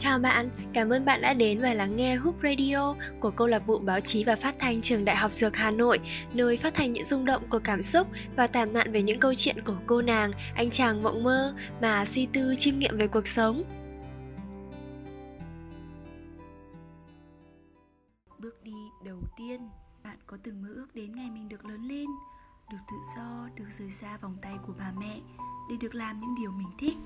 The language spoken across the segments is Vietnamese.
Chào bạn, cảm ơn bạn đã đến và lắng nghe Hoop Radio của câu lạc bộ báo chí và phát thanh trường Đại học Dược Hà Nội, nơi phát thanh những rung động của cảm xúc và tản mạn về những câu chuyện của cô nàng, anh chàng mộng mơ mà suy tư chiêm nghiệm về cuộc sống. Bước đi đầu tiên, bạn có từng mơ ước đến ngày mình được lớn lên, được tự do, được rời xa vòng tay của bà mẹ để được làm những điều mình thích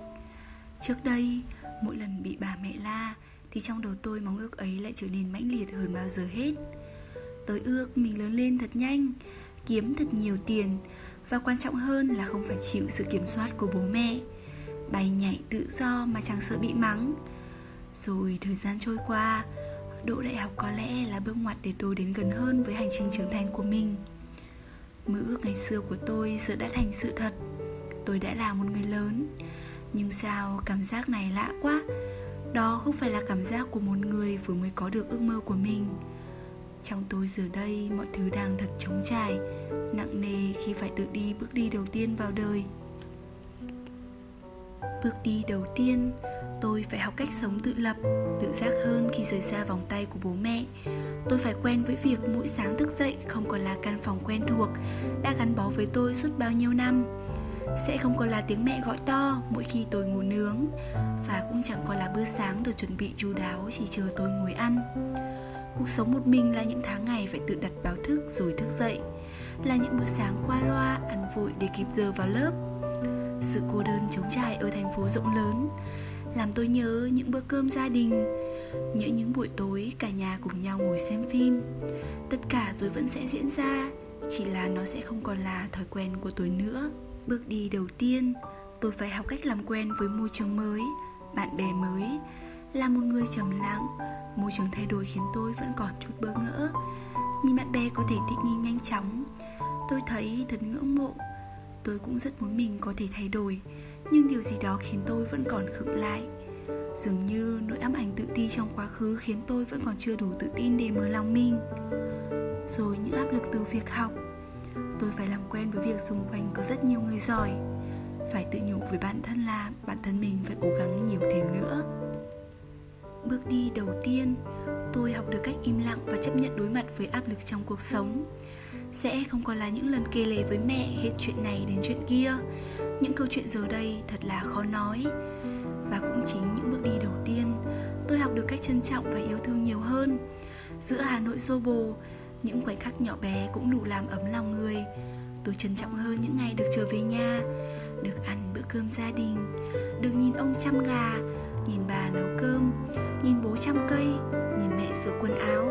Trước đây, mỗi lần bị bà mẹ la thì trong đầu tôi mong ước ấy lại trở nên mãnh liệt hơn bao giờ hết. Tôi ước mình lớn lên thật nhanh, kiếm thật nhiều tiền và quan trọng hơn là không phải chịu sự kiểm soát của bố mẹ. Bay nhảy tự do mà chẳng sợ bị mắng. Rồi thời gian trôi qua, đỗ đại học có lẽ là bước ngoặt để tôi đến gần hơn với hành trình trưởng thành của mình. Mơ ước ngày xưa của tôi giờ đã thành sự thật. Tôi đã là một người lớn nhưng sao cảm giác này lạ quá? Đó không phải là cảm giác của một người vừa mới có được ước mơ của mình. Trong tôi giờ đây mọi thứ đang thật trống trải Nặng nề khi phải tự đi bước đi đầu tiên vào đời. Bước đi đầu tiên Tôi phải học cách sống tự lập, tự giác hơn khi rời xa vòng tay của bố mẹ. Tôi phải quen với việc mỗi sáng thức dậy không còn là căn phòng quen thuộc Đã gắn bó với tôi suốt bao nhiêu năm sẽ không còn là tiếng mẹ gọi to mỗi khi tôi ngủ nướng. Và cũng chẳng còn là bữa sáng được chuẩn bị chu đáo chỉ chờ tôi ngồi ăn. Cuộc sống một mình là những tháng ngày phải tự đặt báo thức rồi thức dậy. Là những bữa sáng qua loa, ăn vội để kịp giờ vào lớp. Sự cô đơn chống trải ở thành phố rộng lớn làm tôi nhớ những bữa cơm gia đình, nhớ những buổi tối cả nhà cùng nhau ngồi xem phim. Tất cả rồi vẫn sẽ diễn ra, chỉ là nó sẽ không còn là thói quen của tôi nữa. Bước đi đầu tiên, tôi phải học cách làm quen với môi trường mới, bạn bè mới. Là một người trầm lặng, môi trường thay đổi khiến tôi vẫn còn chút bỡ ngỡ. Nhìn bạn bè có thể thích nghi nhanh chóng, tôi thấy thật ngưỡng mộ. Tôi cũng rất muốn mình có thể thay đổi, nhưng điều gì đó khiến tôi vẫn còn khựng lại. Dường như nỗi ám ảnh tự ti trong quá khứ khiến tôi vẫn còn chưa đủ tự tin để mở lòng mình. Rồi những áp lực từ việc học, tôi phải làm quen với việc xung quanh có rất nhiều người giỏi. Phải tự nhủ với bản thân là bản thân mình phải cố gắng nhiều thêm nữa. Bước đi đầu tiên, tôi học được cách im lặng và chấp nhận đối mặt với áp lực trong cuộc sống. Sẽ không còn là những lần kể lể với mẹ hết chuyện này đến chuyện kia. Những câu chuyện giờ đây thật là khó nói. Và cũng chính những bước đi đầu tiên, tôi học được cách trân trọng và yêu thương nhiều hơn. Giữa hà nội xô bồ những khoảnh khắc nhỏ bé cũng đủ làm ấm lòng người. Tôi trân trọng hơn những ngày được trở về nhà, được ăn bữa cơm gia đình, được nhìn ông chăm gà, nhìn bà nấu cơm, nhìn bố chăm cây, nhìn mẹ sửa quần áo.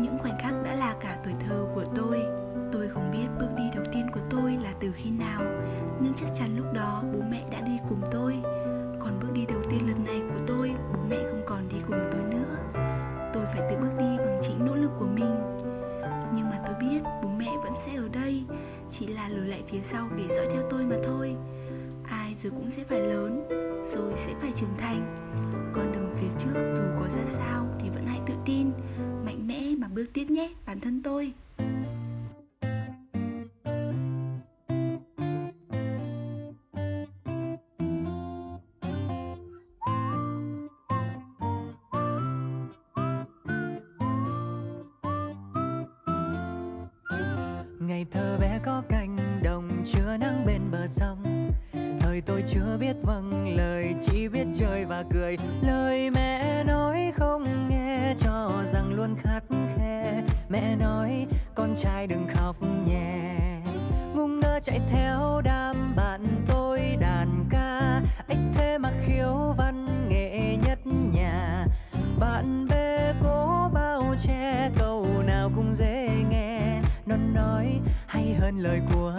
Những khoảnh khắc đã là cả tuổi thơ của tôi. Tôi không biết bước đi đầu tiên của tôi là từ khi nào, nhưng chắc chắn lúc đó bố mẹ đã đi cùng tôi. Còn bước đi đầu tiên lần này của tôi, bố mẹ không còn đi cùng tôi nữa. Tôi phải tự bước đi bằng chính nỗ lực của mình biết bố mẹ vẫn sẽ ở đây, chỉ là lùi lại phía sau để dõi theo tôi mà thôi. Ai rồi cũng sẽ phải lớn, rồi sẽ phải trưởng thành. Con đường phía trước dù có ra sao thì vẫn hãy tự tin, mạnh mẽ mà bước tiếp nhé, bản thân tôi. Ngày thơ bé có cánh đồng chưa nắng bên bờ sông. Thời tôi chưa biết vâng lời, chỉ biết chơi và cười. Lời mẹ nói không nghe, cho rằng luôn khắt khe. Mẹ nói, con trai đừng khóc nhẹ. Ngung ngơ chạy theo đám bạn tôi lời của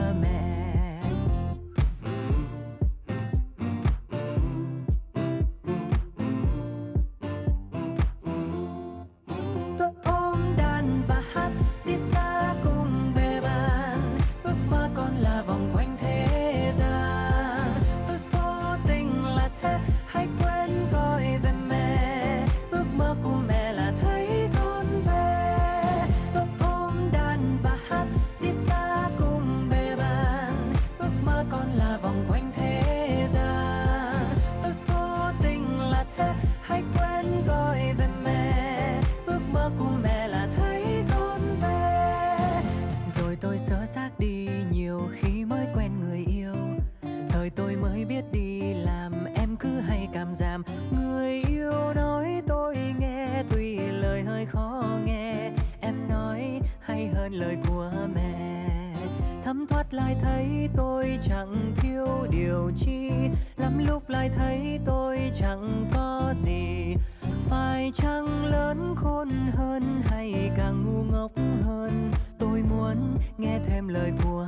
rồi tôi sớ xác đi, nhiều khi mới quen người yêu. Thời tôi mới biết đi, làm em cứ hay cảm giảm. Người yêu nói tôi nghe, tuy lời hơi khó nghe. Em nói hay hơn lời của mẹ. Thấm thoát lại thấy tôi chẳng thiếu điều chi. Lắm lúc lại thấy tôi chẳng có gì. Phải chăng lớn khôn hơn hay càng ngu ngốc hơn muốn nghe thêm lời của